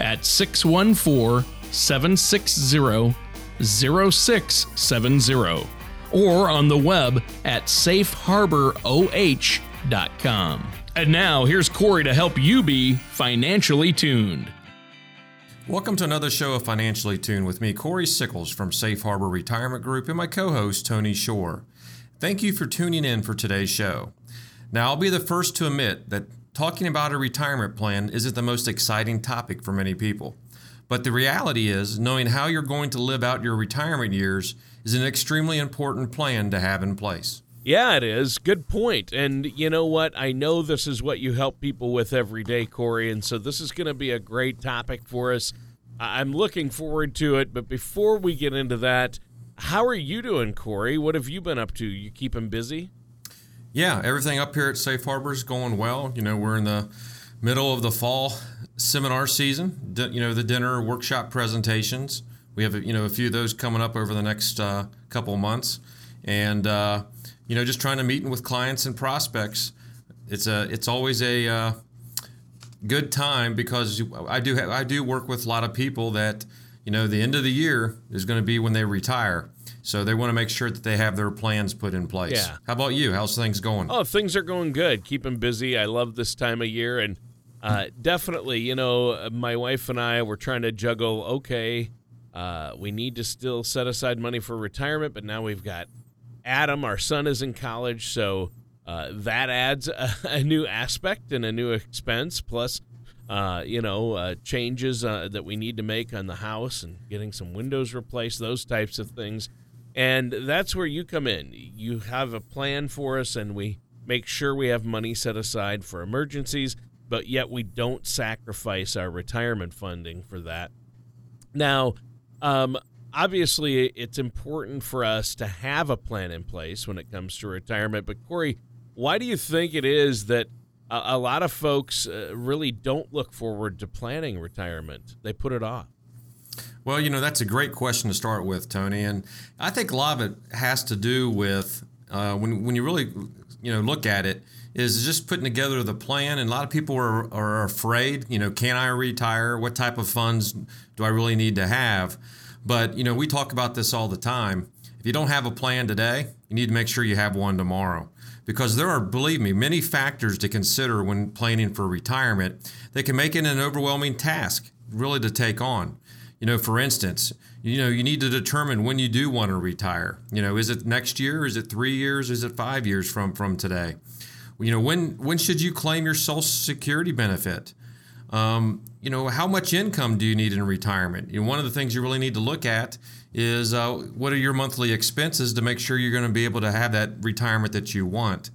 at 614 760 0670 or on the web at safeharboroh.com. And now, here's Corey to help you be financially tuned. Welcome to another show of Financially Tuned with me, Corey Sickles from Safe Harbor Retirement Group, and my co host, Tony Shore. Thank you for tuning in for today's show. Now, I'll be the first to admit that talking about a retirement plan isn't the most exciting topic for many people. But the reality is, knowing how you're going to live out your retirement years is an extremely important plan to have in place. Yeah, it is. Good point. And you know what? I know this is what you help people with every day, Corey. And so this is going to be a great topic for us. I'm looking forward to it. But before we get into that, how are you doing, Corey? What have you been up to? You keeping busy? Yeah, everything up here at Safe Harbor is going well. You know, we're in the middle of the fall seminar season. You know, the dinner workshop presentations. We have you know a few of those coming up over the next uh, couple months, and uh, you know, just trying to meet with clients and prospects. It's a it's always a uh, good time because I do have, I do work with a lot of people that you know the end of the year is going to be when they retire. So they want to make sure that they have their plans put in place. Yeah. How about you? How's things going? Oh, things are going good. Keeping busy. I love this time of year, and uh, definitely, you know, my wife and I were trying to juggle. Okay, uh, we need to still set aside money for retirement, but now we've got Adam, our son, is in college, so uh, that adds a, a, new aspect and a new expense. Plus, uh, you know, uh, changes uh, that we need to make on the house and getting some windows replaced, those types of things. And that's where you come in. You have a plan for us, and we make sure we have money set aside for emergencies, but yet we don't sacrifice our retirement funding for that. Now, um, obviously it's important for us to have a plan in place when it comes to retirement. But Corey, why do you think it is that a, lot of folks uh, really don't look forward to planning retirement? They put it off. Well, you know that's a great question to start with, Tony, and I think a lot of it has to do with uh, when when you really you know look at it is just putting together the plan and a lot of people are, are afraid you know can i retire what type of funds do i really need to have but you know, we talk about this all the time. If you don't have a plan today, you need to make sure you have one tomorrow. Because there are, believe me, many factors to consider when planning for retirement that can make it an overwhelming task, really, to take on. You know, for instance, you know, you need to determine when you do want to retire. You know, is it next year? Is it three years? Is it five years from from today? You know, when when should you claim your Social Security benefit? Um, you know, how much income do you need in retirement? You know, one of the things you really need to look at is uh, what are your monthly expenses to make sure you're going to be able to have that retirement that you want.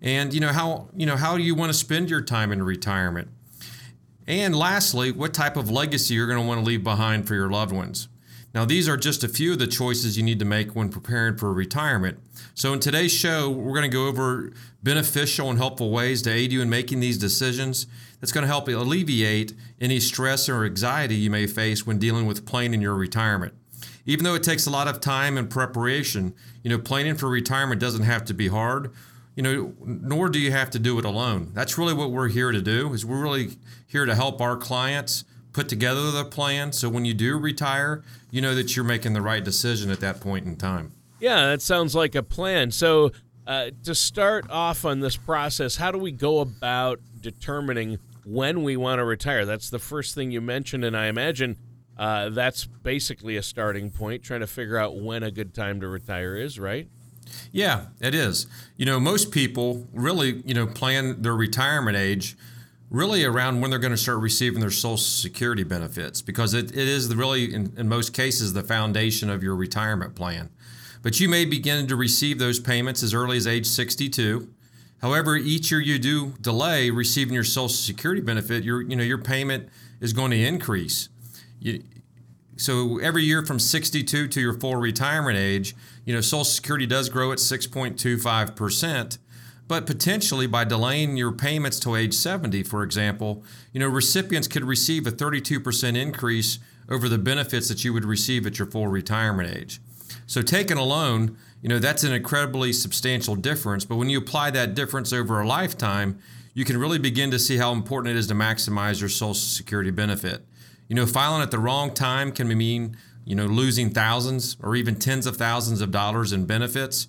And you know how you know how do you want to spend your time in retirement? And lastly, what type of legacy you're going to want to leave behind for your loved ones. Now, these are just a few of the choices you need to make when preparing for retirement. So, in today's show, we're going to go over beneficial and helpful ways to aid you in making these decisions that's going to help alleviate any stress or anxiety you may face when dealing with planning your retirement. Even though it takes a lot of time and preparation, you know, planning for retirement doesn't have to be hard. You know, nor do you have to do it alone. That's really what we're here to do. Is we're really here to help our clients put together the plan so when you do retire, you know that you're making the right decision at that point in time. Yeah, that sounds like a plan. So, uh, to start off on this process, how do we go about determining when we want to retire? That's the first thing you mentioned, and I imagine uh, that's basically a starting point, trying to figure out when a good time to retire is, right? Yeah, it is. You know, most people really, you know, plan their retirement age really around when they're going to start receiving their Social Security benefits because it, it is the really, in, in most cases, the foundation of your retirement plan. But you may begin to receive those payments as early as age 62. However, each year you do delay receiving your Social Security benefit, your you know your payment is going to increase. You, so every year from 62 to your full retirement age, you know Social Security does grow at 6.25 percent but potentially by delaying your payments to age 70, for example, you know, recipients could receive a 32% increase over the benefits that you would receive at your full retirement age. So taken alone, you know, that's an incredibly substantial difference, but when you apply that difference over a lifetime, you can really begin to see how important it is to maximize your social security benefit. You know, filing at the wrong time can mean, you know, losing thousands or even tens of thousands of dollars in benefits.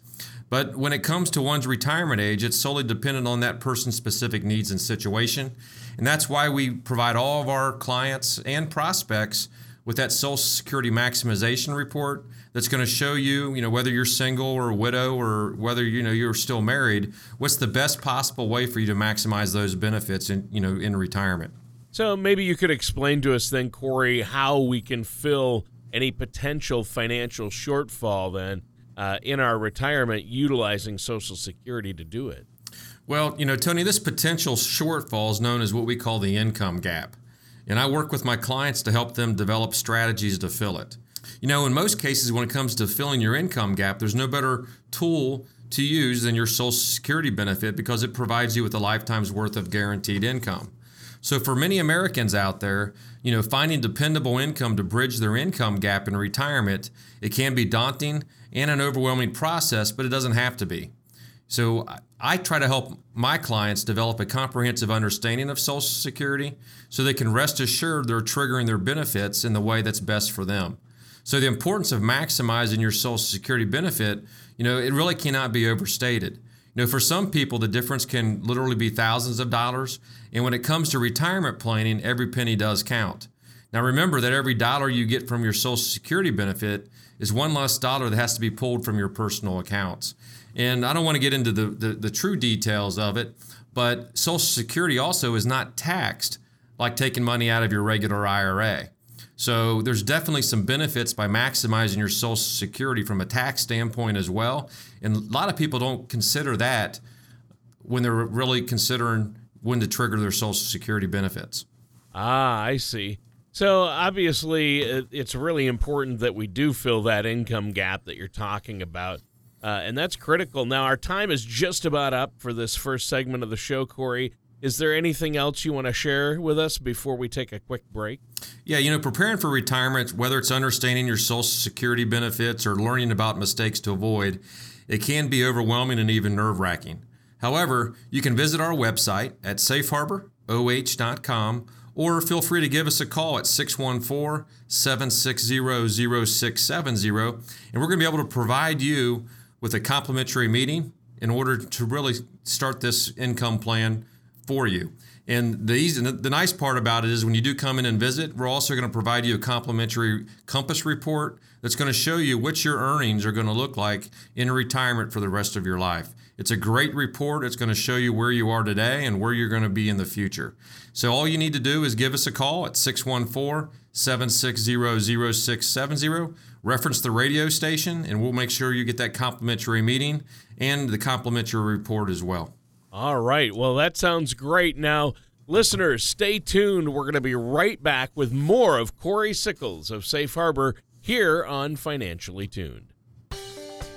But when it comes to one's retirement age, it's solely dependent on that person's specific needs and situation. And that's why we provide all of our clients and prospects with that Social Security maximization report that's going to show you, you know, whether you're single or a widow or whether you know you're still married, what's the best possible way for you to maximize those benefits in, you know, in retirement. So maybe you could explain to us then, Corey, how we can fill any potential financial shortfall then uh, in our retirement utilizing Social Security to do it? Well, you know, Tony, this potential shortfall is known as what we call the income gap. And I work with my clients to help them develop strategies to fill it. You know, in most cases, when it comes to filling your income gap, there's no better tool to use than your Social Security benefit because it provides you with a lifetime's worth of guaranteed income. So for many Americans out there, you know, finding dependable income to bridge their income gap in retirement, it can be daunting and an overwhelming process, but it doesn't have to be. So I try to help my clients develop a comprehensive understanding of Social Security so they can rest assured they're triggering their benefits in the way that's best for them. So the importance of maximizing your Social Security benefit, you know, it really cannot be overstated. You know, for some people, the difference can literally be thousands of dollars. And when it comes to retirement planning, every penny does count. Now, remember that every dollar you get from your Social Security benefit is one less dollar that has to be pulled from your personal accounts. And I don't want to get into the, the, the true details of it, but Social Security also is not taxed like taking money out of your regular IRA. So there's definitely some benefits by maximizing your Social Security from a tax standpoint as well. And a lot of people don't consider that when they're really considering when to trigger their Social Security benefits. Ah, I see. So obviously, it's really important that we do fill that income gap that you're talking about. Uh, and that's critical. Now, our time is just about up for this first segment of the show, Corey. Is there anything else you want to share with us before we take a quick break? Yeah, you know, preparing for retirement, whether it's understanding your Social Security benefits or learning about mistakes to avoid, it can be overwhelming and even nerve wracking. However, you can visit our website at safeharboroh.com or feel free to give us a call at 614 760 0670, and we're going to be able to provide you with a complimentary meeting in order to really start this income plan for you. And the, easy, the nice part about it is when you do come in and visit, we're also going to provide you a complimentary compass report that's going to show you what your earnings are going to look like in retirement for the rest of your life. It's a great report. It's going to show you where you are today and where you're going to be in the future. So all you need to do is give us a call at 614 760 0670. Reference the radio station, and we'll make sure you get that complimentary meeting and the complimentary report as well. All right. Well, that sounds great. Now, listeners, stay tuned. We're going to be right back with more of Corey Sickles of Safe Harbor here on Financially Tuned.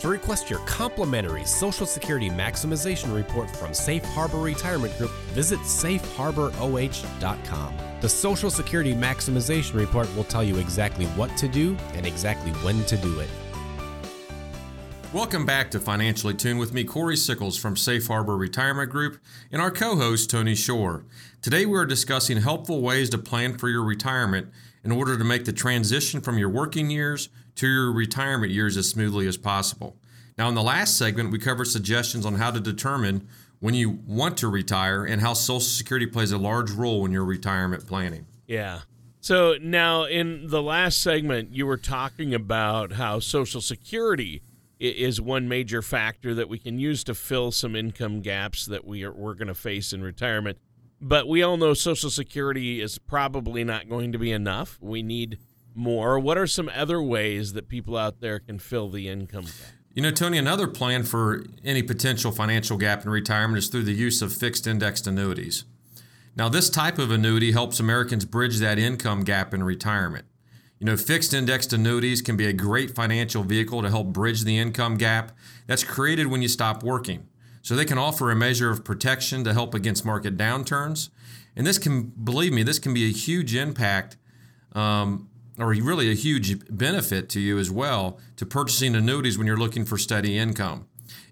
To request your complimentary Social Security Maximization Report from Safe Harbor Retirement Group, visit safeharboroh.com. The Social Security Maximization Report will tell you exactly what to do and exactly when to do it. Welcome back to Financially Tuned with me, Corey Sickles from Safe Harbor Retirement Group, and our co host, Tony Shore. Today we are discussing helpful ways to plan for your retirement in order to make the transition from your working years to your retirement years as smoothly as possible. Now, in the last segment, we covered suggestions on how to determine when you want to retire and how Social Security plays a large role in your retirement planning. Yeah. So now in the last segment, you were talking about how Social Security is one major factor that we can use to fill some income gaps that we are, we're going to face in retirement. But we all know Social Security is probably not going to be enough. We need more. What are some other ways that people out there can fill the income gap? You know, Tony, another plan for any potential financial gap in retirement is through the use of fixed indexed annuities. Now, this type of annuity helps Americans bridge that income gap in retirement. You know, fixed indexed annuities can be a great financial vehicle to help bridge the income gap that's created when you stop working. So they can offer a measure of protection to help against market downturns. And this can, believe me, this can be a huge impact um, or really a huge benefit to you as well to purchasing annuities when you're looking for steady income.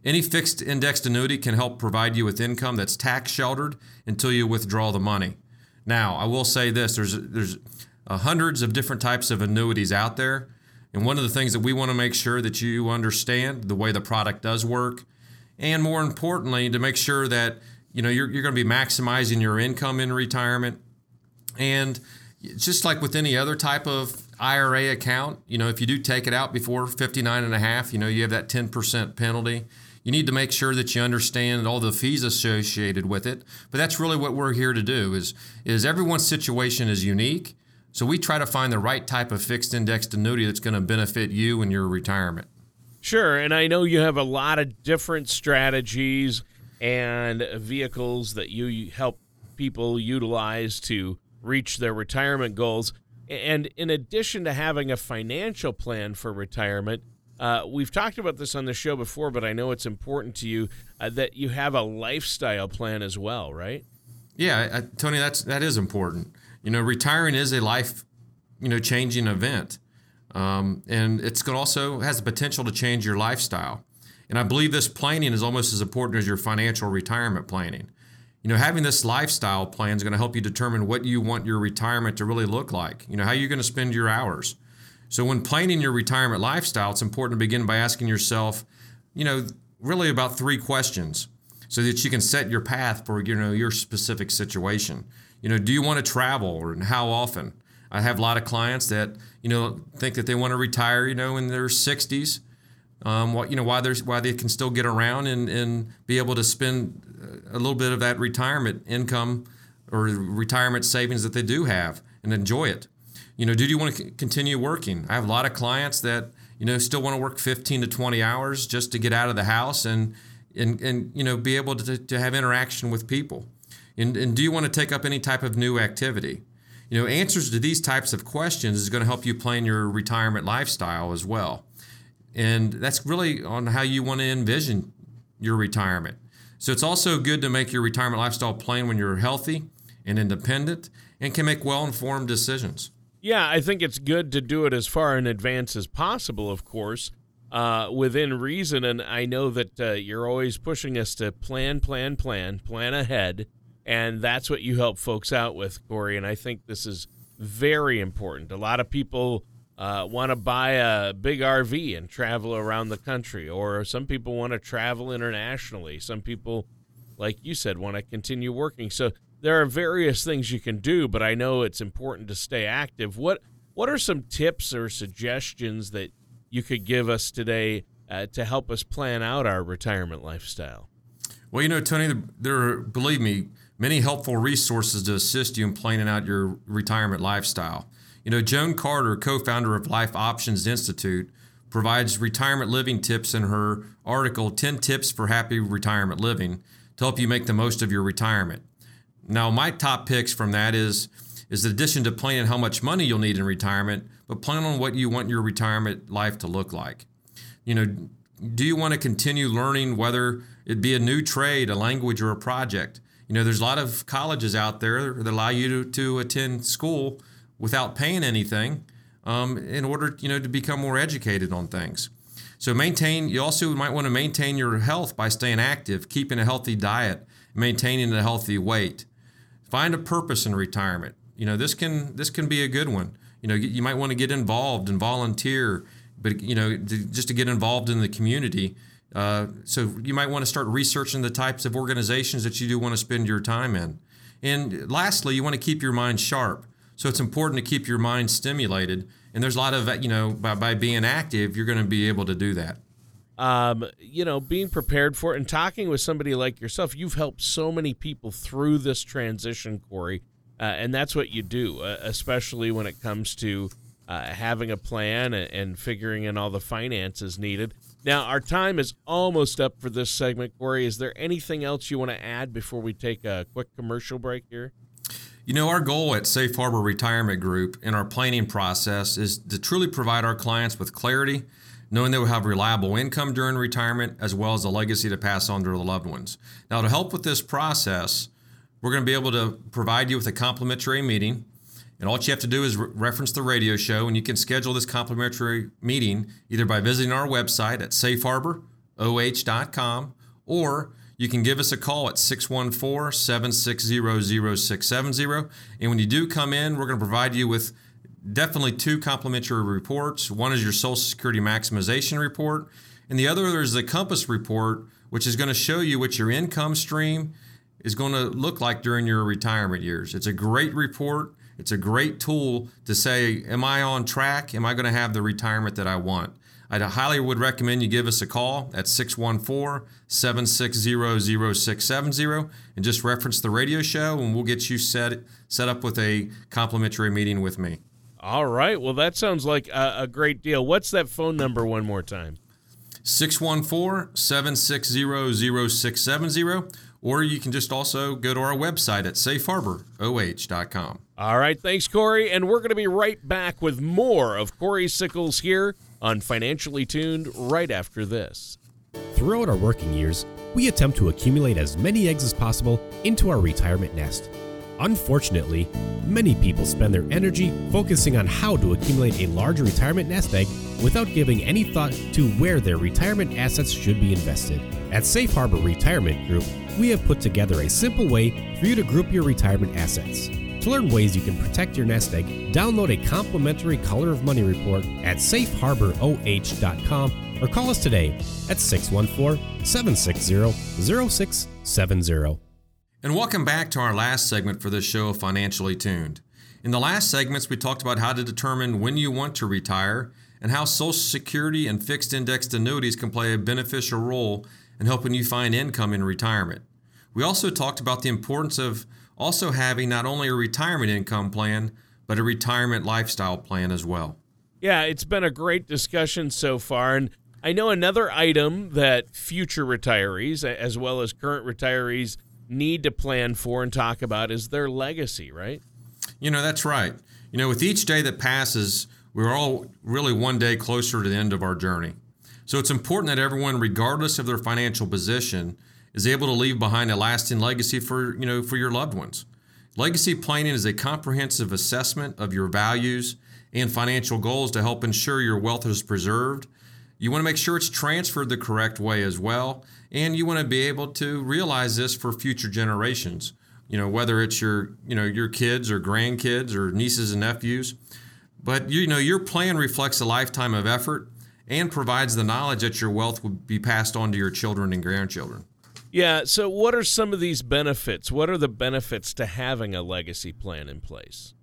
Any fixed indexed annuity can help provide you with income that's tax sheltered until you withdraw the money. Now, I will say this there's, there's uh, hundreds of different types of annuities out there. And one of the things that we want to make sure that you understand the way the product does work, and more importantly, to make sure that you know you're, you're going to be maximizing your income in retirement. And just like with any other type of IRA account, you know, if you do take it out before 59 and a half, you know, you have that 10% penalty. You need to make sure that you understand all the fees associated with it. But that's really what we're here to do is is everyone's situation is unique. So we try to find the right type of fixed indexed annuity that's going to benefit you in your retirement. Sure, and I know you have a lot of different strategies and vehicles that you help people utilize to reach their retirement goals. And in addition to having a financial plan for retirement, uh, we've talked about this on the show before, but I know it's important to you uh, that you have a lifestyle plan as well, right? Yeah, Tony, that's that is important. You know, retiring is a life, you know, changing event, um, and it's also has the potential to change your lifestyle. And I believe this planning is almost as important as your financial retirement planning you know, having this lifestyle plan is going to help you determine what you want your retirement to really look like. You know, how you're going to spend your hours. So when planning your retirement lifestyle, it's important to begin by asking yourself, you know, really about three questions so that you can set your path for, you know, your specific situation. You know, do you want to travel or how often? I have a lot of clients that, you know, think that they want to retire, you know, in their 60s. Um, what, you know, why there's why they can still get around and, and be able to spend a little bit of that retirement income or retirement savings that they do have and enjoy it. You know, do you want to continue working? I have a lot of clients that you know still want to work 15 to 20 hours just to get out of the house and and and you know be able to, to have interaction with people. And, and do you want to take up any type of new activity? You know, answers to these types of questions is going to help you plan your retirement lifestyle as well. And that's really on how you want to envision your retirement. So it's also good to make your retirement lifestyle plan when you're healthy and independent and can make well informed decisions. Yeah, I think it's good to do it as far in advance as possible, of course, uh, within reason. And I know that uh, you're always pushing us to plan, plan, plan, plan ahead. And that's what you help folks out with, Corey. And I think this is very important. A lot of people uh, want to buy a big RV and travel around the country, or some people want to travel internationally. Some people, like you said, want to continue working. So there are various things you can do, but I know it's important to stay active. What what are some tips or suggestions that you could give us today uh, to help us plan out our retirement lifestyle? Well, you know, Tony, there are, believe me, many helpful resources to assist you in planning out your retirement lifestyle. You know, Joan Carter, co founder of Life Options Institute, provides retirement living tips in her article 10 Tips for Happy Retirement Living to help you make the most of your retirement. Now, my top picks from that is is the addition to planning how much money you'll need in retirement, but plan on what you want your retirement life to look like. You know, do you want to continue learning whether it be a new trade, a language, or a project? You know, there's a lot of colleges out there that allow you to, to attend school without paying anything um, in order you know to become more educated on things. So maintain. You also might want to maintain your health by staying active, keeping a healthy diet, maintaining a healthy weight. Find a purpose in retirement. You know this can this can be a good one. You know, you might want to get involved and volunteer, but you know, to, just to get involved in the community. Uh, so you might want to start researching the types of organizations that you do want to spend your time in. And lastly, you want to keep your mind sharp. So it's important to keep your mind stimulated. And there's a lot of, you know, by, by being active, you're going to be able to do that. Um, you know, being prepared for it and talking with somebody like yourself, you've helped so many people through this transition, Corey. Uh, and that's what you do, uh, especially when it comes to uh, having a plan and, and, figuring in all the finances needed. Now, our time is almost up for this segment, Corey. Is there anything else you want to add before we take a quick commercial break here? You know, our goal at Safe Harbor Retirement Group in our planning process is to truly provide our clients with clarity, knowing they will have reliable income during retirement as well as a legacy to pass on to their loved ones. Now, to help with this process, we're going to be able to provide you with a complimentary meeting. And all you have to do is re- reference the radio show, and you can schedule this complimentary meeting either by visiting our website at safeharboroh.com or you can give us a call at 614 760 0670. And when you do come in, we're going to provide you with definitely two complimentary reports. One is your Social Security maximization report, and the other is the Compass report, which is going to show you what your income stream is going to look like during your retirement years. It's a great report. It's a great tool to say, Am I on track? Am I going to have the retirement that I want? I highly would recommend you give us a call at 614 760 0670 and just reference the radio show, and we'll get you set, set up with a complimentary meeting with me. All right. Well, that sounds like a, a great deal. What's that phone number one more time? 614 760 0670 or you can just also go to our website at safeharboroh.com. All right, thanks, Corey. And we're going to be right back with more of Corey Sickles here on Financially Tuned right after this. Throughout our working years, we attempt to accumulate as many eggs as possible into our retirement nest. Unfortunately, many people spend their energy focusing on how to accumulate a large retirement nest egg without giving any thought to where their retirement assets should be invested. At Safe Harbor Retirement Group, we have put together a simple way for you to group your retirement assets. Learn ways you can protect your nest egg, download a complimentary Color of Money report at safeharboroh.com or call us today at 614 760 0670. And welcome back to our last segment for this show Financially Tuned. In the last segments, we talked about how to determine when you want to retire and how Social Security and fixed indexed annuities can play a beneficial role in helping you find income in retirement. We also talked about the importance of also having not only a retirement income plan, but a retirement lifestyle plan as well. Yeah, it's been a great discussion so far. And I know another item that future retirees, as well as current retirees, need to plan for and talk about is their legacy, right? You know, that's right. You know, with each day that passes, we're all really one day closer to the end of our journey. So it's important that everyone, regardless of their financial position, is able to leave behind a lasting legacy for, you know, for your loved ones. Legacy planning is a comprehensive assessment of your values and financial goals to help ensure your wealth is preserved. You want to make sure it's transferred the correct way as well and you want to be able to realize this for future generations you know whether it's your you know your kids or grandkids or nieces and nephews but you know your plan reflects a lifetime of effort and provides the knowledge that your wealth will be passed on to your children and grandchildren yeah so what are some of these benefits what are the benefits to having a legacy plan in place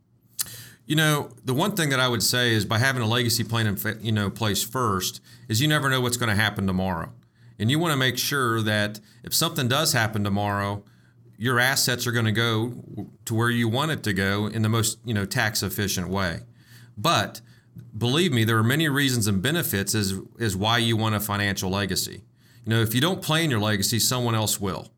you know the one thing that i would say is by having a legacy plan in you know place first is you never know what's going to happen tomorrow and you want to make sure that if something does happen tomorrow, your assets are going to go to where you want it to go in the most, you know, tax efficient way. But believe me, there are many reasons and benefits as is why you want a financial legacy. You know, if you don't plan your legacy, someone else will.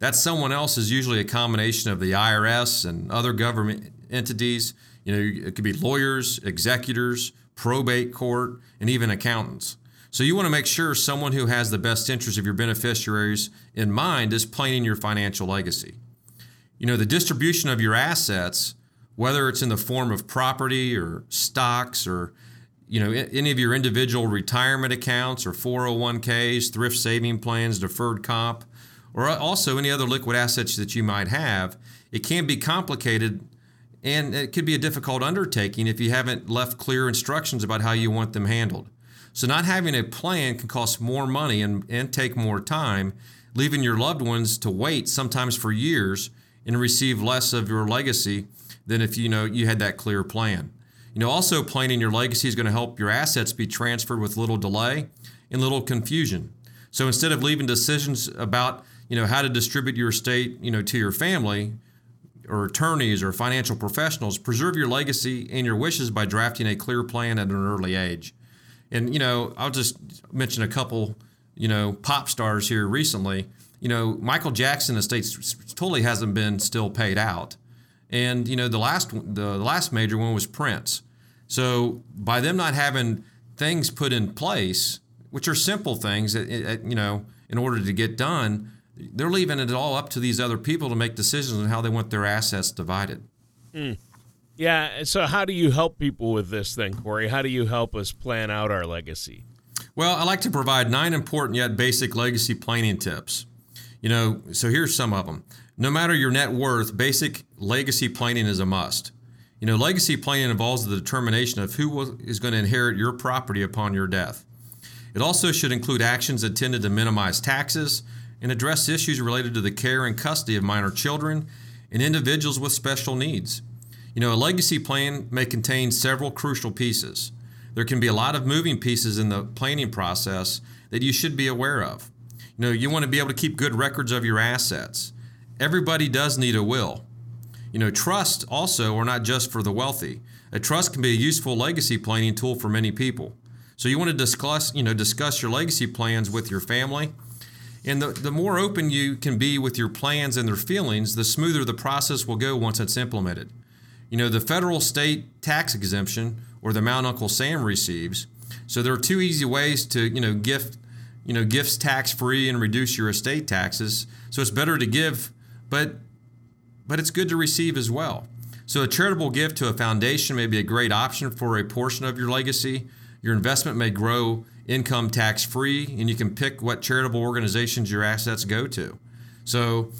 That someone else is usually a combination of the IRS and other government entities. You know, it could be lawyers, executors, probate court, and even accountants. So you want to make sure someone who has the best interest of your beneficiaries in mind is planning your financial legacy. You know, the distribution of your assets, whether it's in the form of property or stocks or you know any of your individual retirement accounts or 401ks, thrift saving plans, deferred comp, or also any other liquid assets that you might have, it can be complicated And it could be a difficult undertaking if you haven't left clear instructions about how you want them handled. So, not having a plan can cost more money and, and take more time, leaving your loved ones to wait sometimes for years and receive less of your legacy than if you know you had that clear plan. You know, also planning your legacy is going to help your assets be transferred with little delay and little confusion. So instead of leaving decisions about you know how to distribute your estate you know to your family or attorneys or financial professionals, preserve your legacy and your wishes by drafting a clear plan at an early age. And you know, I'll just mention a couple you know pop stars here recently. You know, Michael Jackson estate totally hasn't been still paid out, and you know the last the last major one was Prince. So by them not having things put in place, which are simple things that you know in order to get done, they're leaving it all up to these other people to make decisions on how they want their assets divided. Mm. Yeah. So, how do you help people with this then, Corey? How do you help us plan out our legacy? Well, I like to provide nine important yet basic legacy planning tips. You know, so here's some of them. No matter your net worth, basic legacy planning is a must. You know, legacy planning involves the determination of who is going to inherit your property upon your death. It also should include actions intended to minimize taxes and address issues related to the care and custody of minor children and individuals with special needs. You know, a legacy plan may contain several crucial pieces. There can be a lot of moving pieces in the planning process that you should be aware of. You know, you want to be able to keep good records of your assets. Everybody does need a will. You know, trust also are not just for the wealthy. A trust can be a useful legacy planning tool for many people. So you want to discuss, you know, discuss your legacy plans with your family. And the, the more open you can be with your plans and their feelings, the smoother the process will go once it's implemented. You know, the federal estate tax exemption or the amount Uncle Sam receives. So there are two easy ways to, you know, gift, you know, gifts tax free and reduce your estate taxes. So it's better to give, but but it's good to receive as well. So a charitable gift to a foundation may be a great option for a portion of your legacy. Your investment may grow income tax free, and you can pick what charitable organizations your assets go to. So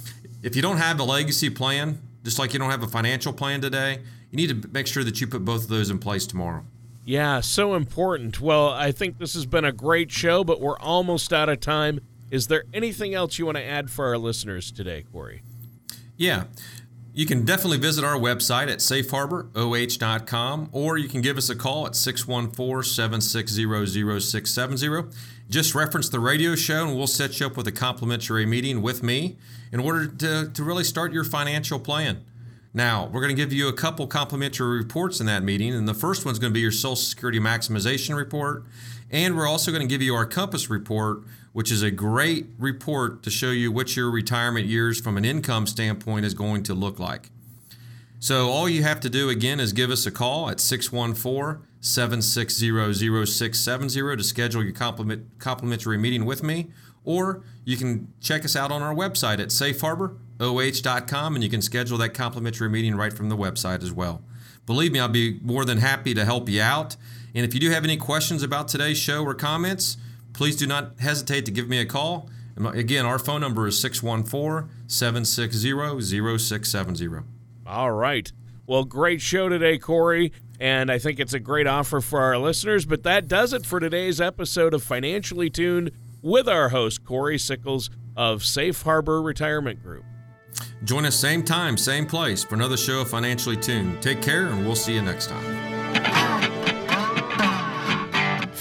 if you don't have a legacy plan, just like you don't have a financial plan today, you need to make sure that you put both of those in place tomorrow. Yeah, so important. Well, I think this has been a great show, but we're almost out of time. Is there anything else you want to add for our listeners today, Corey? Yeah. You can definitely visit our website at safeharboroh.com or you can give us a call at 614 760 0670. Just reference the radio show and we'll set you up with a complimentary meeting with me in order to, to really start your financial plan. Now, we're going to give you a couple complimentary reports in that meeting, and the first one's going to be your Social Security Maximization Report, and we're also going to give you our Compass Report, which is a great report to show you what your retirement years from an income standpoint is going to look like. So, all you have to do again is give us a call at 614 760 0670 to schedule your complimentary meeting with me, or you can check us out on our website at safeharboroh.com and you can schedule that complimentary meeting right from the website as well. Believe me, I'll be more than happy to help you out. And if you do have any questions about today's show or comments, please do not hesitate to give me a call. Again, our phone number is 614 760 0670. All right. Well, great show today, Corey. And I think it's a great offer for our listeners. But that does it for today's episode of Financially Tuned with our host, Corey Sickles of Safe Harbor Retirement Group. Join us same time, same place for another show of Financially Tuned. Take care, and we'll see you next time.